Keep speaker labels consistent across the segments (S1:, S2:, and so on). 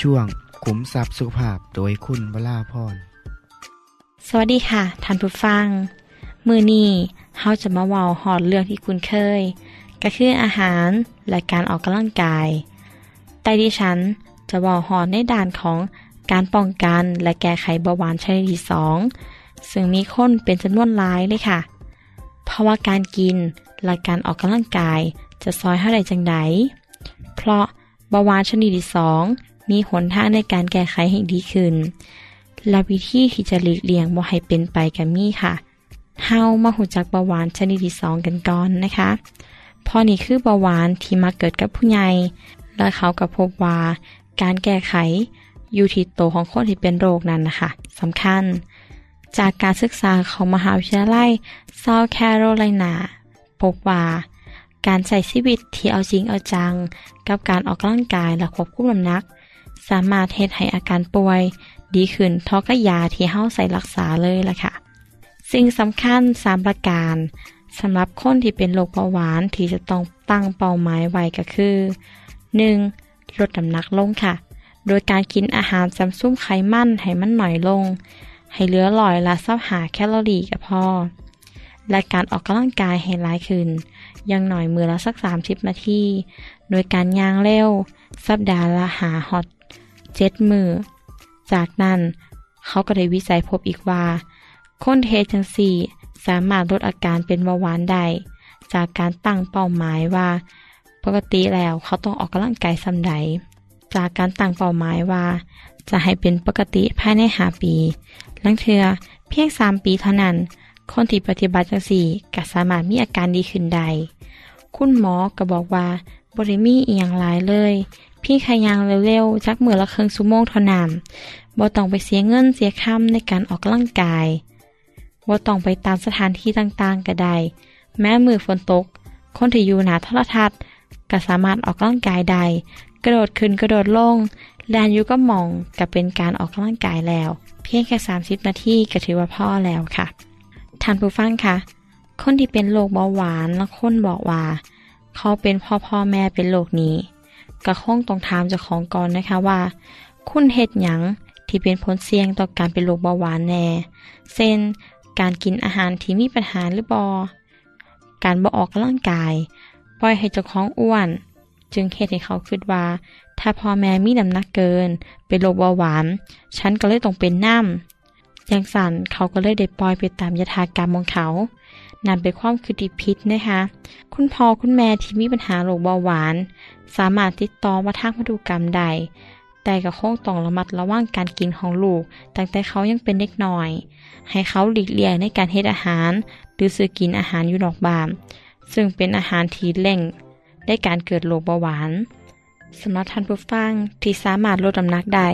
S1: ช่วงขุมทรัพย์สุขภาพโดยคุณวราพร
S2: สวัสดีค่ะท่านผู้ฟัง มือนี้เฮาจะมาเว้าหอดเรื่องที่คุณเคย ก็คืออาหารและการออกกำลังกาย แต่ดิฉันจะเว้าหอดในด่านของการป้องกันและแก้ไขเบาหวานชนิดที่สองซึ่งมีคนเป็นจำนวนหลายเลยค่ะ เพราะว่าการกินและการออกกำลังกายจะซอยเท่าไรจังไดเพราะเบาหวานชนิดที่สอง มีหนทางในการแก้ไขให้ดีขึ้น และวิธีที่จะหลีกเลี่ยงบ่ให้เป็นไปกับมีค่ะ เฮามาหูจักเบาหวานชนิดที่สองกันก่อนนะคะ พอนี่คือเบาหวานที่มาเกิดกับผู้ใหญ่ และเขาก็พบว่าการแก้ไขอยู่ที่โตของคนที่เป็นโรคนั้นนะคะสำคัญ จากการศึกษาของมหาวิทยาลัยเซาท์แคโรไลนาพบว่าการใช้ชีวิตที่เอาจริงเอาจัง กับการออกกำลังกายและควบคุมน้ำหนัก สามารถเฮ็ดให้อาการป่วย ดีขึ้นเทอกับยาที่เฮาใส่รักษาเลยล่ะค่ะ สิ่งสำคัญสามประการสำหรับคนที่เป็นโรคเบาหวานที่จะต้องตั้งเป้าหมายไว้ก็คือ 1. ลดน้ำหนักลงค่ะ โดยการกินอาหารจำซุ่มไขมันให้มันหน่อยลง ให้เหลือลอยละซับหาแคลอรี่ก็พอ และการออกกำลังกายให้หลายขึ้นยังหน่อยมือละสัก 30 นาที โดยการย่างเร็ว สัปดาห์ละหาฮอต เจ็ดมือ จากนั้นเขาก็ได้วิจัยพบอีกว่า คนเทจังสี่สามารถลดอาการเป็นเบาหวานได้ จากการตั้งเป้าหมายว่า ปกติแล้วเขาต้องออกกำลังกายสำใดจากการตั้งเป้าหมายว่า จะให้เป็นปกติภายในหาปี หลังเทือเพียงสามปีเท่านั้น คนที่ปฏิบัติจังสี่ก็สามารถมีอาการดีขึ้นได้ คุณหมอก็บอกว่าบริมีเอียงหลายเลย พี่ขยางเร็วๆจักมือละครึ่งชั่วโมงเท่านั้นบ่ต้องไปเสียเงินเสียคำในการออกกำลังกายบ่ต้องไปตามสถานที่ต่างๆก็ได้แม้มือฝนตก คนที่อยู่หนาโทรทัศน์ก็สามารถออกกำลังกายได้ กระโดดขึ้นกระโดดลงแลนยูก็มองก็เป็นการออกกำลังกายแล้ว เพียงแค่ 30 นาทีก็ถือว่าพ่อแล้วค่ะท่านผู้ฟังคะคนที่เป็นโรคเบาหวานและคนบอกว่า เขาเป็นพ่อพ่อแม่เป็นโรคนี้ ก็คงต้องถามเจ้าของก่อนนะคะว่า คุณเฮ็ดหยังที่เป็นผลเสี่ยงต่อการเป็นโรคเบาหวานแน่ เช่น การกินอาหารที่มีปัญหาหรือบอการบ่ออกกำลังกาย ปล่อยให้เจ้าของอ้วน จึงเฮ็ดให้เขาคิดว่า ถ้าพ่อแม่มีน้ำหนักเกิน เป็นโรคเบาหวาน ฉันก็เลยต้องเป็นน้ำอย่างสันเขาก็เลยได้ปล่อยไปตามยถากรรมของเขา นำไปความคิดที่ผิดนะคะ คุณพ่อคุณแม่ที่มีปัญหาโรคเบาหวาน สามารถติดต่อมาทางพันธุกรรมใด แต่ก็คงต้องระมัดระวังการกินของลูก ตั้งแต่เขายังเป็นเด็กน้อย ให้เขาหลีกเลี่ยงในการเฮ็ดอาหาร หรือซื้อกินอาหารอยู่นอกบ้าน ซึ่งเป็นอาหารที่เร่งได้การเกิดโรคเบาหวานสำหรับท่านผู้ฟังที่สามารถลดน้ำหนักได้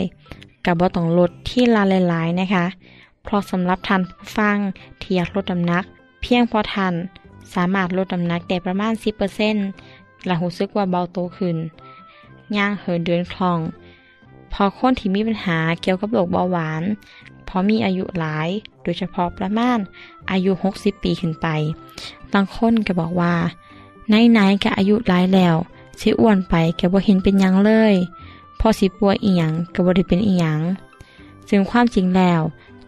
S2: กับบ่ต้องลดที่ละหลายๆนะคะ เพราะสำหรับท่านผู้ฟังที่อยากลดน้ำหนัก เพียงพอท่านสามารถลดน้ำหนักได้ประมาณ 10%ในและรู้สึกว่าเบาโตขึ้น ย่างเหินเดินคล่อง พอคนที่มีปัญหาเกี่ยวกับโรคเบาหวาน พอมีอายุหลาย โดยเฉพาะประมาณอายุ 60 ปีขึ้นไป บางคนก็บอกว่า ไหนๆก็อายุหลายแล้วสิอ้วนไปก็บ่เห็นเป็นยังเลย พอสิป่วยอีหยังก็บ่ได้เป็นอีหยังซึ่งความจริงแล้ว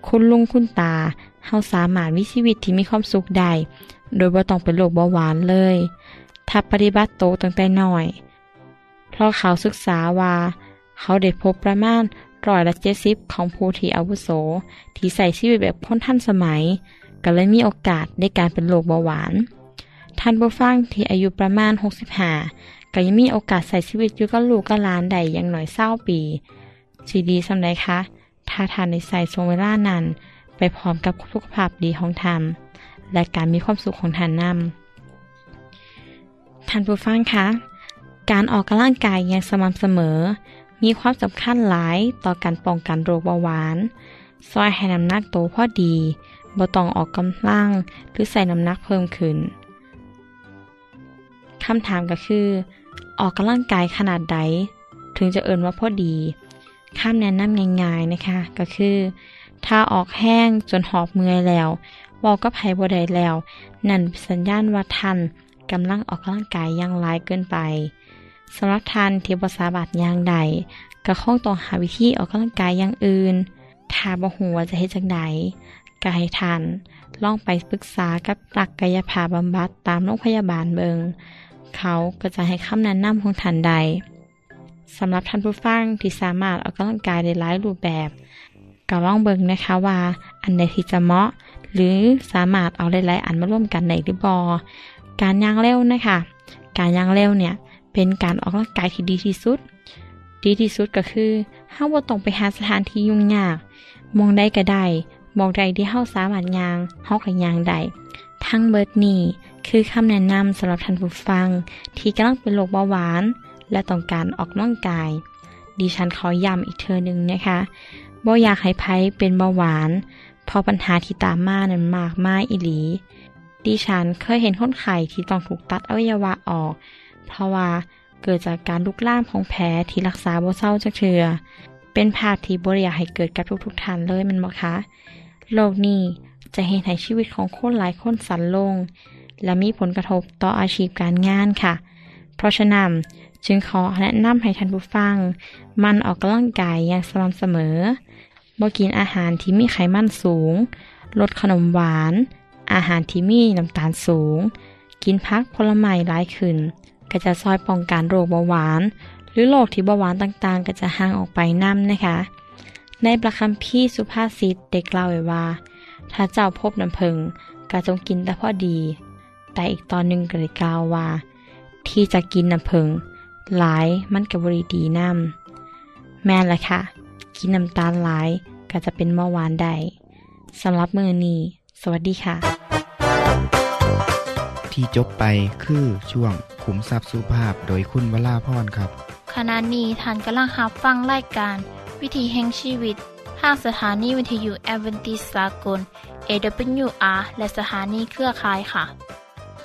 S2: คุณลุงคุณตา เฮาสามารถมีชีวิตที่มีความสุขได้โดยบ่ต้องเป็นโรคเบาหวานเลย ถ้าปฏิบัติโตตั้งแต่น้อย เพราะเขาศึกษาว่า เขาได้พบประมาณร้อยละเจ็ดสิบของผู้ที่อาวุโส ที่ใส่ชีวิตแบบคนทันสมัย ก็เลยมีโอกาสในการเป็นโรคเบาหวาน ท่านผู้ฟังที่อายุประมาณ 65ก็ยังมีโอกาสใส่ชีวิตอยู่กับลูกกับหลานได้อย่างหน้อยเศร้าปี สีดีสำไรคะถ้าทานในใส่ทรงเวลานั้น ไปพร้อมกับสุขภาพดีของท่านและการมีความสุขของท่านนำท่านผู้ฟังคะการออกกำลังกายอย่างสม่ำเสมอ มีความสำคัญหลายต่อการป้องกันโรคเบาหวานซอยให้น้ำหนักโตพอดีบ่ต้องออกกำลังหรือใส่น้ำหนักเพิ่มขึ้นคำถามก็คือ ออกกำลังกายขนาดใด ถึงจะเอินว่าพอดี คำแนะนำง่ายๆนะคะ ก็คือ ถ้าออกแห้งจนหอบเมื่อยแล้วเวอกก็ไผบ่ได้แล้ว นั่นสัญญาณว่าท่านกำลังออกกำลังกายย่างหลายเกินไปสำหรับท่านที่บ่สามารถอย่างใดก็คงต้องหาวิธีออกกำลังกายอย่างอื่น ถ้าบ่ฮู้ว่าจะเฮ็ดจังไดก็ให้ท่านลองไปปรึกษากับนักกายภาพบำบัดตามโรงพยาบาลเบิงเขาก็จะให้คำแนะนำของท่านใด สำหรับท่านผู้ฟังที่สามารถออกกำลังกายได้หลายรูปแบบก็ลองเบิ่งนะคะว่าอันใดที่จะเหมาะ หรือสามารถเอาหลายๆอันมาร่วมกันได้หรือบอการย่างเร็วนะคะ การย่างเร็วเนี่ยเป็นการออกกำลังกายที่ดีที่สุด ดีที่สุดก็คือเฮาบ่ต้องไปหาสถานที่ยุ่งยากมองได้ก็ได้มองใดที่เฮาสามารถย่างเฮาก็ย่างได้ทั้งเบิดนี้คือคำแนะนำสำหรับท่านผู้ฟัง ที่กำลังเป็นโรคเบาหวาน และต้องการออกกำลังกาย ดิฉันขอย้ำอีกเทอหนึ่งนะคะบ่อยากให้ไผเป็นเบาหวาน เพราะปัญหาที่ตามมานั้นมากมายอีหลี ดิฉันเคยเห็นคนไข้ที่ต้องถูกตัดอวัยวะออก เพราะว่าเกิดจากการลุกลามของแผลที่รักษาบ่เศร้าจากเชือเป็นภาพที่บ่อยากให้เกิดกับทุกๆท่านเลยมันบ่คะโลกนี้จะเห็นให้ชีวิตของคนหลายคนสั่นลง และมีผลกระทบต่ออาชีพการงานค่ะ เพราะฉะนั้น จึงขอแนะนำให้ท่านผู้ฟัง มันออกกำลังกายอย่างสม่ำเสมอบ่กินอาหารที่มีไขมันสูง ลดขนมหวาน อาหารที่มีน้ำตาลสูง กินพักผลไม้หลายขึ้น ก็จะซอยป้องกันโรคเบาหวาน หรือโรคที่เบาหวานต่างๆ ก็จะห่างออกไปนํนะคะ ในประคำพี่สุภาษิตเด็กเล่าไว้ว่า ถ้าเจ้าพบน้ำผึ้งก็จงกินแต่พอดี แต่อีกตอนหนึ่งก็เลยกล่าวว่า ที่จะกินน้ำผึ้ง หลายมันกับบริดีน้ำแม่นละค่ะ กินน้ำตาลหลายก็จะเป็นเบาหวานได้สำหรับมือนี้ สวัสดีค่ะ
S1: ที่จบไปคือช่วงขุมทรัพย์สุภาพโดยคุณวราพรครับ
S3: ขณะนี้ท่านกำลังรับฟังรายการ วิธีแห่งชีวิตทางสถานีวิทยุแอเวนติสากล AWR และสถานีเครือข่ายค่ะ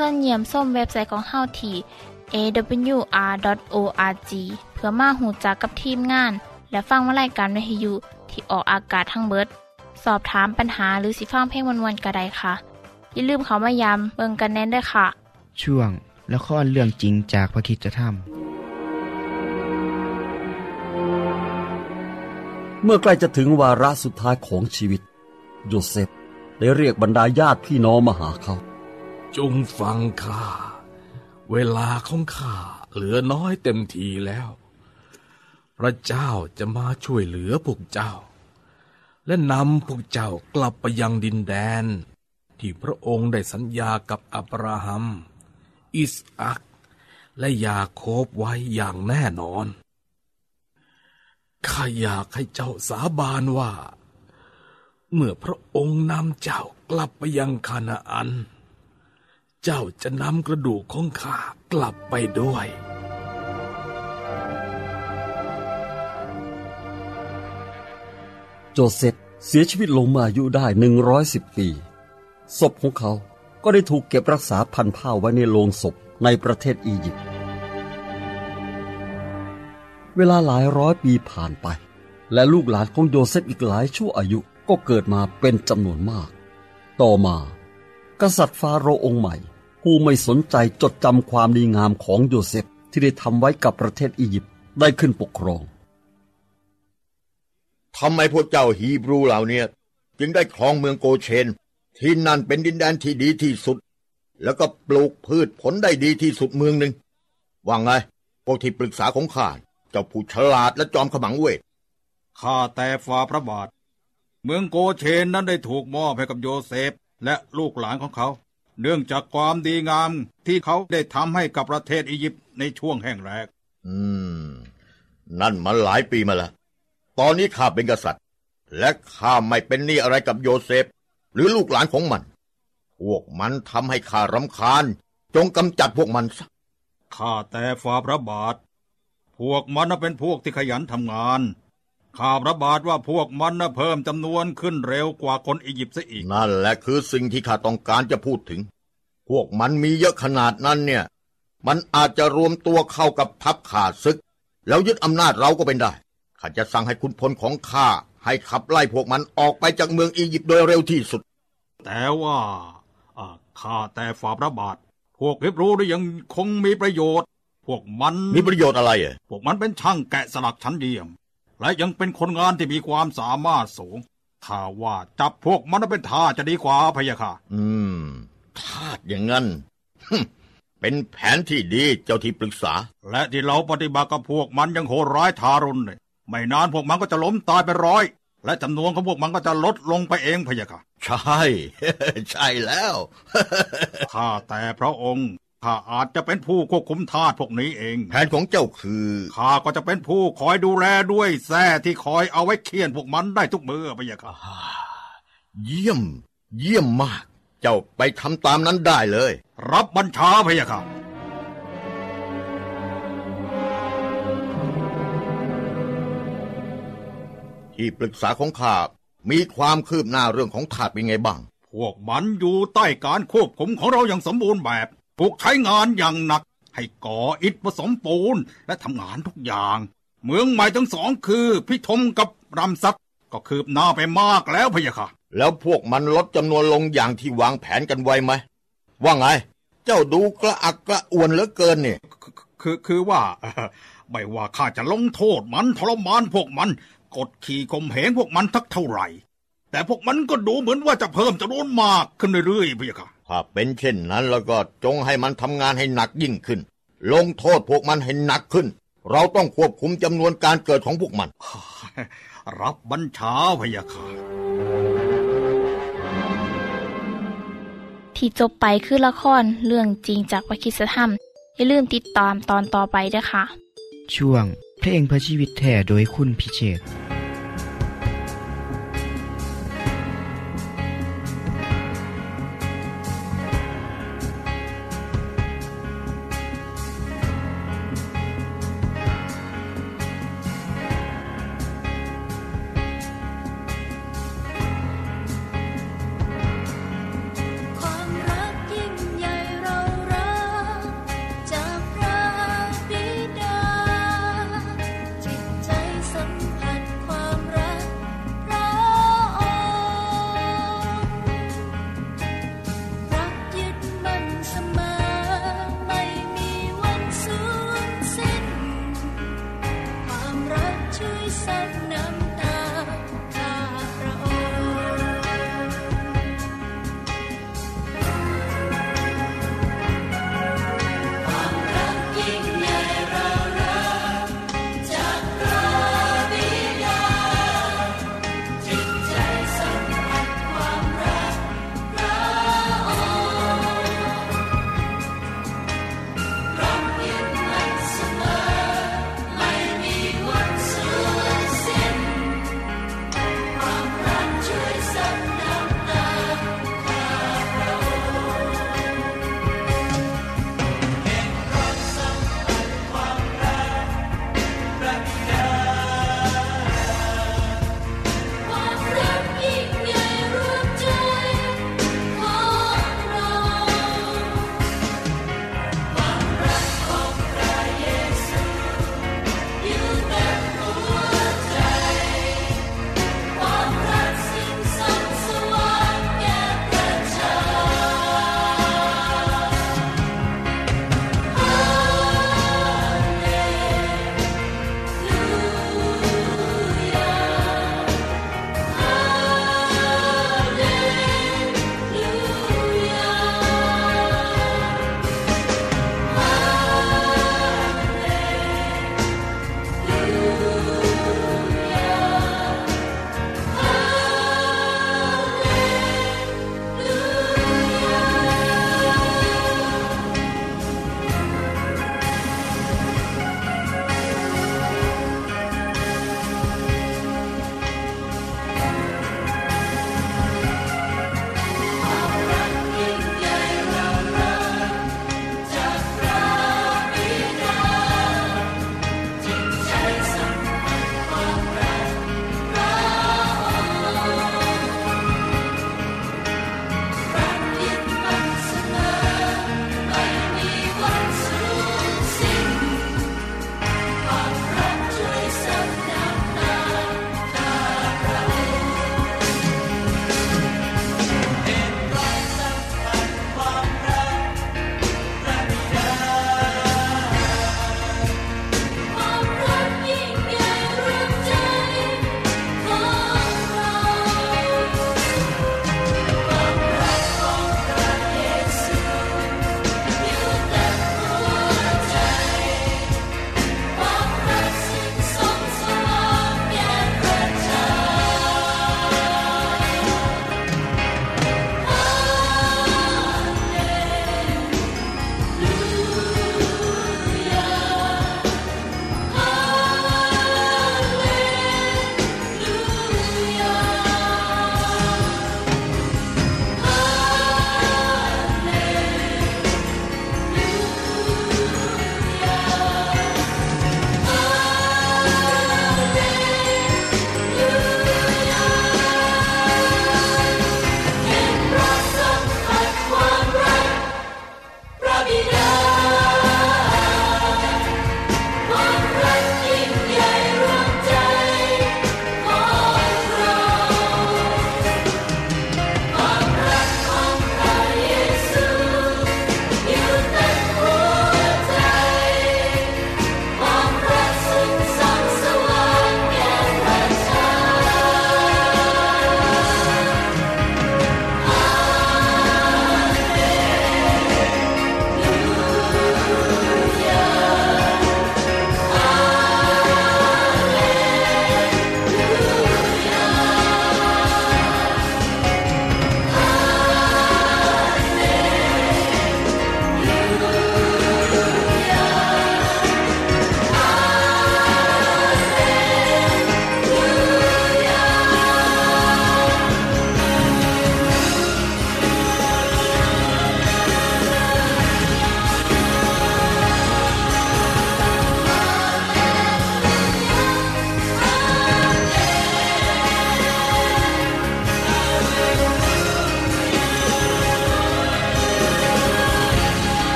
S3: ส่วนเยี่ยมส้มเว็บไซต์ของเฮาที่ awr.org เพื่อมาหูจักกับทีมงาน และฟังวารายการวิทยุที่ออกอากาศทั้งเบิด สอบถามปัญหาหรือสิฟังเพลงวนๆกระไดค่ะ อย่าลืมเขามายามเบิงกันแน่นด้วยค่ะ
S1: ช่วงละครเรื่องจริงจากพระคิดจะท
S4: เมื่อใกล้จะถึงวาระสุดท้ายของชีวิต โยเซฟได้เรียกบรรดาญาติพี่น้องมาหาเขา
S5: จงฟังข้า เวลาของข้าเหลือน้อยเต็มทีแล้ว พระเจ้าจะมาช่วยเหลือพวกเจ้า และนำพวกเจ้ากลับไปยังดินแดน ที่พระองค์ได้สัญญากับอับราฮัม อิสอักและยาโคบไว้อย่างแน่นอน ข้าอยากให้เจ้าสาบานว่า เมื่อพระองค์นำเจ้ากลับไปยังคานาอัน เจ้าจะนำกระดูกของข้ากลับไปด้วย
S4: โจเซฟเสียชีวิตลงมื่ออายุได้ 110 ปี ศพของเขาก็ได้ถูกเก็บรักษาพันผ้าไว้ในโลงศพในประเทศอียิปต์ เวลาหลายร้อยปีผ่านไป และลูกหลานของโยเซฟอีกหลายชั่วอายุก็เกิดมาเป็นจำนวนมาก ต่อมา กษัตริย์ฟาโรห์องค์ใหม่ ผู้ไม่สนใจจดจำความดีงามของโยเซฟที่ได้ทำไว้กับประเทศอียิปต์ได้ขึ้นปกครอง
S6: ทำไมพวกเจ้าฮีบรูเหล่าเนี้จึงได้ครองเมืองโกเชน ที่นั่นเป็นดินแดนที่ดีที่สุด แล้วก็ปลูกพืชผลได้ดีที่สุดเมืองหนึ่งว่าไงพวกที่ปรึกษาของข้าเจ้าผู้ฉลาดและจอมขมังเวท
S7: ข้าแต่ฝ่าพระบาท เมืองโกเชนนั้นได้ถูกมอบให้กับโยเซฟ และลูกหลานของเขา เนื่องจากความดีงามที่เขาได้ทำให้กับประเทศอียิปต์ในช่วงแห่งแรก
S6: อืม นั่นมันหลายปีมาแล้วตอนนี้ข้าเป็นกษัตริย์ และข้าไม่เป็นหนี้อะไรกับโยเซฟ หรือลูกหลานของมัน พวกมันทำให้ข้ารำคาญ จงกำจัดพวกมันซะ
S7: ข้าแต่ฝ่าพระบาท พวกมันน่ะเป็นพวกที่ขยันทำงาน ข้าพระบาทว่าพวกมันน่ะเพิ่มจำนวนขึ้นเร็วกว่าคนอียิปต์ซะอีก
S6: นั่นแหละคือสิ่งที่ข้าต้องการจะพูดถึง พวกมันมีเยอะขนาดนั้นเนี่ย มันอาจจะรวมตัวเข้ากับทัพข่าศึก แล้วยึดอำนาจเราก็เป็นได้ข้าจะสั่งให้คุณพลของข้าให้ขับไล่พวกมันออกไปจากเมืองอียิปต์โดยเร็วที่สุด
S7: แต่ว่าอ่าข้าแต่ฝ่าพระบาท พวกฮิบรูนี่ยังคงมีประโยชน์ พวกมัน
S6: มีประโยชน์อะไรอะ
S7: พวกมันเป็นช่างแกะสลักชั้นเดียม และยังเป็นคนงานที่มีความสามารถสูงข้าว่าจับพวกมันเป็นท่าจะดีกว่าพะยะค่ะ
S6: อืม ทาดอย่างนั้นฮึ่มเป็นแผนที่ดีเจ้าที่ปรึกษา
S7: และที่เราปฏิบัติกับพวกมันยังโหดร้ายทารุณเลยไม่นานพวกมันก็จะล้มตายไปร้อย และจำนวนของพวกมันก็จะลดลงไปเองพะยะค่ะ
S6: ใช่ ใช่แล้ว
S7: ข้าแต่พระองค์ ข้าอาจจะเป็นผู้ควบคุมทาสพวกนี้เอง
S6: แผนของเจ้าคือ
S7: ข้าก็จะเป็นผู้คอยดูแลด้วยแส้ที่คอยเอาไว้เคี่ยนพวกมันได้ทุกมือพะยะค่ะ
S6: เยี่ยม เยี่ยมมาก เจ้าไปทำตามนั้นได้เลย
S7: รับบัญชาพะยะค่ะ
S6: ที่ปรึกษาของข้ามีความคืบหน้าเรื่องของทาสเป็นไงบ้าง
S7: พวกมันอยู่ใต้การควบคุมของเราอย่างสมบูรณ์แบบ ถูกใช้งานอย่างหนัก ให้ก่ออิฐผสมปูนและทำงานทุกอย่าง เมืองใหม่ทั้งสองคือพิทมกับรำซัดก็คืบหน้าไปมากแล้วพะยะค่ะ
S6: แล้วพวกมันลดจำนวนลงอย่างที่วางแผนกันไว้ไหม ว่าไง เจ้าดูกระอักกระอ่วนเหลือเกินเนี่ย
S7: คือคือคือว่าเอ่อไม่ว่าข้าจะลงโทษมันทรมานพวกมัน กดขี่ข่มเหงพวกมันทักเท่าไหร่ แต่พวกมันก็ดูเหมือนว่าจะเพิ่มจำนวนมากขึ้นเรื่อยๆพะยะค่ะ
S6: ถ้าเป็นเช่นนั้นแล้วก็จงให้มันทำงานให้หนักยิ่งขึ้น ลงโทษพวกมันให้หนักขึ้น เราต้องควบคุมจำนวนการเกิดของพวกมัน
S7: รับบัญชาพะยะค่ะ
S3: ที่จบไปคือละครเรื่องจริงจากวิคิสธรรม อย่าลืมติดตามตอนต่อไปด้วยค่ะ
S1: ช่วงเพลงเพื่อชีวิตแท่โดยคุณพิเชษ
S8: ช่ว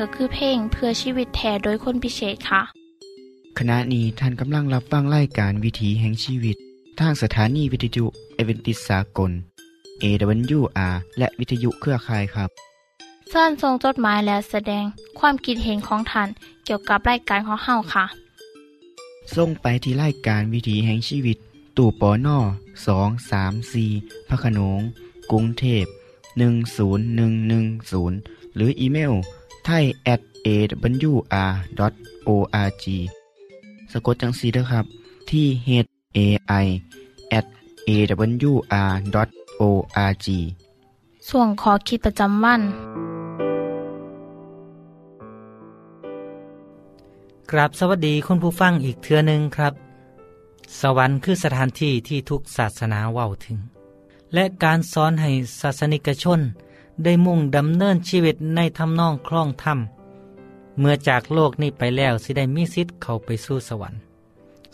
S8: ก็คือ
S3: เพลงเพื่อชีวิตแทนโดยคนพิเศษค่ะ
S1: ขณะนี้ท่านกำลังรับฟังรายการวิถีแห่งชีวิต ทางสถานีวิทยุเอเวนติสากล AWR และวิทยุเครือข่ายครับ
S3: เส้นทรงจดหมายและแสดงความคิดเห็นของท่านเกี่ยวกับรายการของเฮาค่ะ
S1: ส่งไปที่รายการวิถีแห่งชีวิต ตู่ปอน่อสองสามสีพระโขนงกรุงเทพ10110 หรืออีเมล ไทย at awr.org สะกดจังสีด้วยครับ ที่ h a i at awr.org
S3: ส่วนขอคิดประจำวัน
S9: กราบสวัสดีคุณผู้ฟังอีกเทือหนึ่งครับ สวรรค์คือสถานที่ที่ทุกศาสนาเว้าถึง และการสอนให้ศาสนิกชน ได้มุ่งดำเนินชีวิตในทำนองคล่องธรรม เมื่อจากโลกนี้ไปแล้วสิได้มีสิทธิ์เข้าไปสู่สวรรค์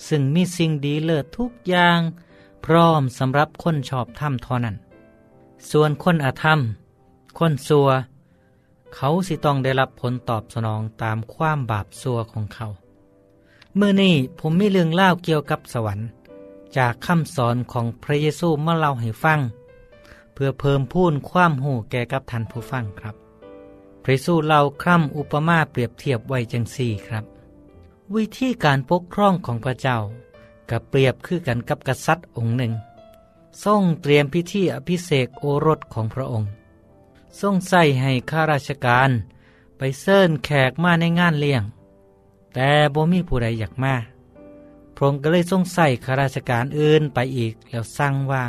S9: ซึ่งมีสิ่งดีเลิศทุกอย่าง พร้อมสำหรับคนชอบธรรมเท่านั้น ส่วนคนอธรรม คนซัว เขาสิต้องได้รับผลตอบสนองตามความบาปซัวของเขา เมื่อนี้ผมมีเรื่องเล่าเกี่ยวกับสวรรค์ จากคำสอนของพระเยซูมาเล่าให้ฟัง เพื่อเพิ่มพูนความหูแก่กับท่านผู้ฟังครับ พระเยซูเล่าคร่ำอุปมาเปรียบเทียบไว้จังสี่ครับ วิธีการปกครองของพระเจ้ากับเปรียบคือกันกับกษัตริย์องค์หนึ่ง ทรงเตรียมพิธีอภิเษกโอรสของพระองค์ ทรงใส่ให้ข้าราชการไปเซิญแขกมาในงานเลี้ยง แต่บ่มีผู้ใดอยากมาพระองค์ก็เลยทรงใส่ข้าราชการอื่นไปอีกแล้วสั่งว่า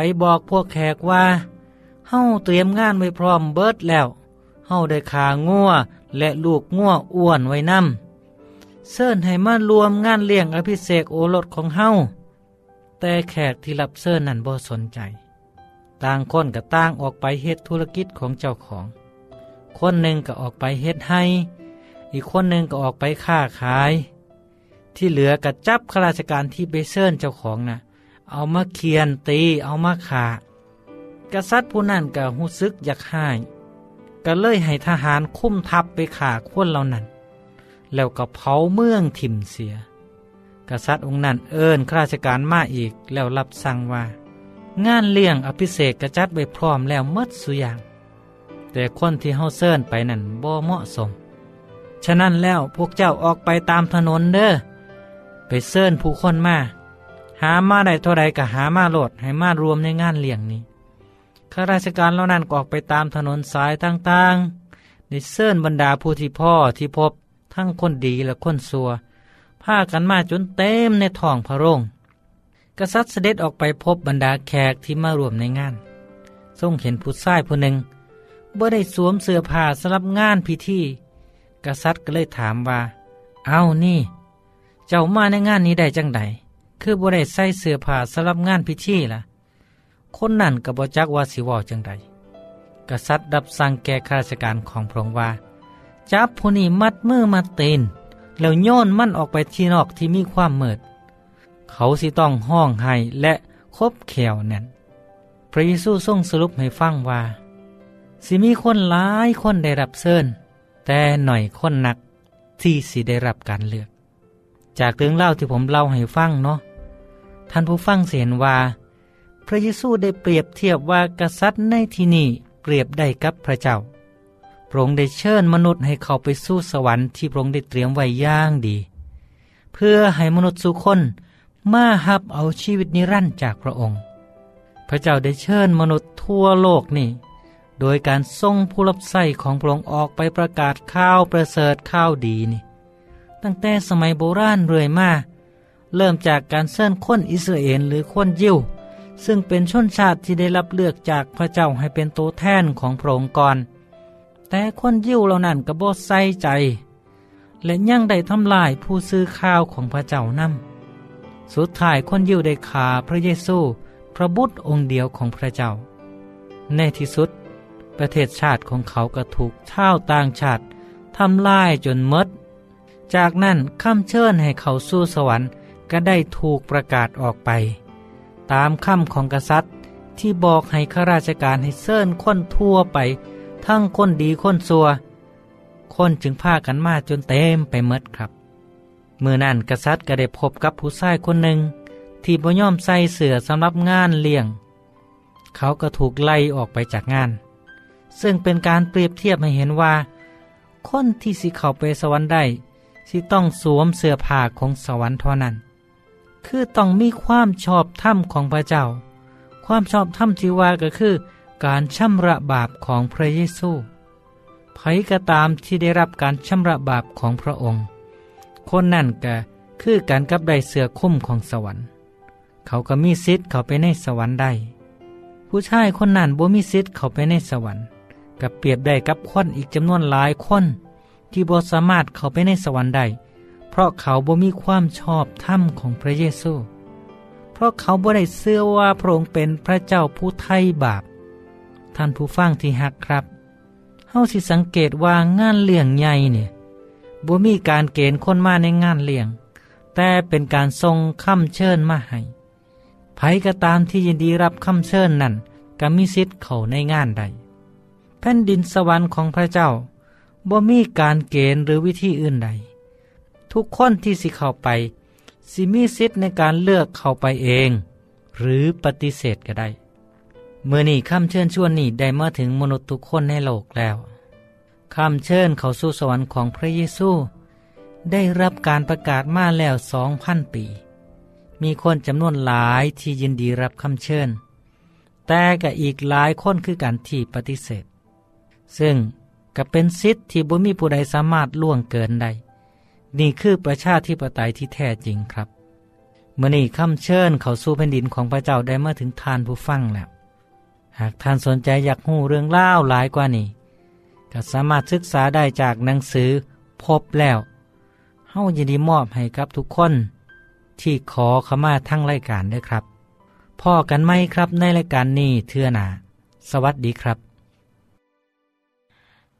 S9: ไปบอกพวกแขกว่าเฮาเตรียมงานไว้พร้อมเบิดแล้วเฮาได้ขางัวและลูกงัวอ้วนไว้นำเซิญให้มารวมงานเลี้ยงอภิเษกโอรสของเฮาแต่แขกที่รับเซิญนั้นบ่สนใจ ต่างคนก็ต่างออกไปเฮ็ดธุรกิจของเจ้าของ คนหนึ่งก็ออกไปเฮ็ดให้ อีกคนหนึ่งก็ออกไปค้าขาย ที่เหลือก็จับข้าราชการที่ไปเซิญเจ้าของนะ่ะ เอามาเคียนตี เอามาขากษัตริย์ผู้นั้นก็หูซึกอยากหายก็เลยให้ทหารคุ้มทัพไปขาคนเหล่านั้น แล้วก็เผาเมืองถิ่มเสีย กษัตริย์องค์นั้นเอิญข้าราชการมาอีกแล้วรับสั่งว่า งานเลี้ยงอภิเษกกะจัดไว้พร้อมแล้วหมดสุอย่าง แต่คนที่เฮาเซินไปนั่นบ่เหมาะสม ฉะนั้นแล้วพวกเจ้าออกไปตามถนนเด้อไปเซินผู้คนมา หามาได้เท่าใดก็หามาโลดให้มารวมในงานเลี้ยงนี้ข้าราชการเหล่านั้นก็ออกไปตามถนนสายต่างๆได้เซินบรรดาผู้ที่พ้อที่พบทั้งคนดีและคนซัวพากันมาจนเต็มในท้องพระโรงกษัตริย์เสด็จออกไปพบบรรดาแขกที่มารวมในงาน ทรงเห็นผู้ชายผู้หนึ่งบ่ได้สวมเสื้อผ้าสำหรับงานพิธี กษัตริย์ก็เลยถามว่า เอานี่ เจ้ามาในงานนี้ได้จังใด คือบ่ได้ใส่เสื้อผ้าสำหรับงานพิธีล่ะ คนนั่นก็บ่จักว่าสิว้าจังใดกษัตริย์รับสั่งแก่ข้าราชการของพระองค์ว่า จับผู้นี้มัดมือมัดตีนแล้วโยนมันออกไปที่นอกที่มีความมืด เขาสิต้องห้องให้และคบแขวแน่นพระเยซูทรงสรุปให้ฟังว่า สิมีคนหลายคนได้รับเชิญแต่หน่อยคนนักที่สิได้รับการเลือก จากเรื่องเล่าที่ผมเล่าให้ฟังเนาะ ท่านผู้ฟังเห็นว่า พระเยซูได้เปรียบเทียบว่ากษัตริย์ในที่นี้เปรียบได้กับพระเจ้า พระองค์ได้เชิญมนุษย์ให้เขาไปสู่สวรรค์ที่พระองค์ได้เตรียมไว้ย่างดี เพื่อให้มนุษย์สุคนมาหับเอาชีวิตนิรันดร์จากพระองค์ พระเจ้าได้เชิญมนุษย์ทั่วโลกนี่โดยการส่งผู้รับใช้ของพระองค์ออกไปประกาศข่าวประเสริฐข่าวดีนี่ ตั้งแต่สมัยโบราณเรื่อยมา เริ่มจากการเชิญคนอิสราเอลหรือคนยิวซึ่งเป็นชนชาติที่ได้รับเลือกจากพระเจ้าให้เป็นตัวแทนของพระองค์ก่อน แต่คนยิวเหล่านั้นก็บ่ใส่ใจ และยังได้ทำลายผู้ซื้อข้าวของพระเจ้านำสุดท้ายคนยิวได้ขาพระเยซู พระบุตรองค์เดียวของพระเจ้า ในที่สุด ประเทศชาติของเขาก็ถูกชาวต่างชาติทำลายจนมด จากนั้นคำเชิญให้เขาสู้สวรรค์ ก็ได้ถูกประกาศออกไป ตามคำของกษัตริย์ที่บอกให้ข้าราชการให้เชิญคนทั่วไป ทั้งคนดีคนซัวคนจึงพากันมาจนเต็มไปหมดครับเมื่อนั้นกษัตริย์ก็ได้พบกับผู้ชายคนหนึ่ง ที่บ่ยอมใส่เสื้อสำหรับงานเลี้ยง เขาก็ถูกไล่ออกไปจากงาน ซึ่งเป็นการเปรียบเทียบให้เห็นว่า คนที่สิเข้าไปสวรรค์ได้สิต้องสวมเสื้อผ้าของสวรรค์เท่านั้น คือต้องมีความชอบธรรมของพระเจ้า ความชอบธรรมที่ว่าก็คือ การชำระบาปของพระเยซูไผก็ตามที่ได้รับการชำระบาปของพระองค์ คนนั่นก็คือการกับได้เสือคุ้มของสวรรค์ เขาก็มีสิทธิ์เขาไปในสวรรค์ได้ ผู้ชายคนนั้นบ่มีสิทธิ์เขาไปในสวรรค์ กับเปรียบได้กับคนอีกจำนวนหลายคน ที่บ่สามารถเขาไปในสวรรค์ได้ ราะเขาบ่มีความชอบธรรมของพระเยซู เพราะเขาบ่ได้เชื่อว่าพระองค์เป็นพระเจ้าผู้ไถ่บาป ท่านผู้ฟังที่ฮักครับ เฮาสิสังเกตว่างานเลี้ยงใหญ่เนี่ยบ่มีการเกณฑ์คนมาในงานเลี้ยง แต่เป็นการทรงคำเชิญมาให้ไผก็ตามที่ยินดีรับคำเชิญนั่นก็มีสิทธิ์เขาในงานใด แผ่นดินสวรรค์ของพระเจ้าบ่มีการเกณฑ์หรือวิธีอื่นใด ทุกคนที่สิเข้าไป สิมีสิทธิ์ในการเลือกเข้าไปเอง หรือปฏิเสธก็ได้เมื่อนี้คำเชิญชวนนี้ได้มาถึงมนุษย์ทุกคนในโลกแล้วคำเชิญเขาสู่สวรรค์ของพระเยซูได้รับการประกาศมาแล้วสองพันปี มีคนจำนวนหลายที่ยินดีรับคำเชิญ แต่ก็อีกหลายคนคือการที่ปฏิเสธ ซึ่งก็เป็นสิทธิ์ที่บ่มีผู้ใดสามารถล่วงเกินได้ นี่คือประชาธิปไตยที่แท้จริงครับเมื่อนี้คำเชิญเขาสู่แผ่นดินของพระเจ้าได้มาถึงทานผู้ฟังแล้ว หากท่านสนใจอยากหูเรื่องเล่าหลายกว่านี้ก็สามารถศึกษาได้จากหนังสือพบแล้วเฮายินดีมอบให้กับทุกคน ที่ขอขมาทั้งรายการด้วยครับพ่อกันไหมครับในรายการนี้เทื่อหนา สวัสดีครับ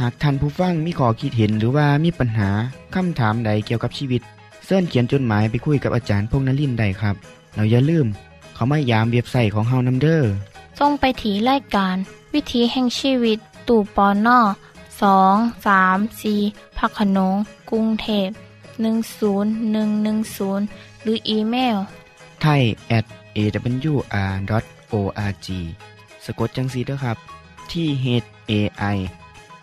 S1: หากท่านผู้ฟังมีข้อคิดเห็นหรือว่ามีปัญหาคำถามใดเกี่ยวกับชีวิตเสินเขียนจดหมายไปคุยกับอาจารย์พงษ์นลินทร์ได้ครับเราอย่าลืม เขามายามเว็บไซต์ของเฮานํเด้อ
S3: ส่งไปถีรายการ วิถีแห่งชีวิตตู่ปอนนอสองสามสีพักขนงกรุงเทพ10110 หรืออีเมล
S1: ไทย at awr.org สะกดจังสีด้วยครับ ที่ h a i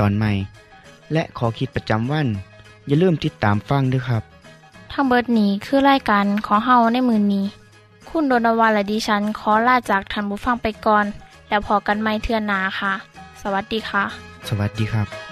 S1: ตอนใหม่ และขอคิดประจำวัน อย่าลืมติดตามฟังด้วยครับ
S3: ทั้งเบิดนี้คือรายการของเฮาในมือนนี้ คุณโดนวาและดิฉันขอลาจากทันบุฟังไปก่อน แล้วพอกันไม่เทื่อนหนาค่ะ สวัสดีค่ะ
S1: สวัสดีครับ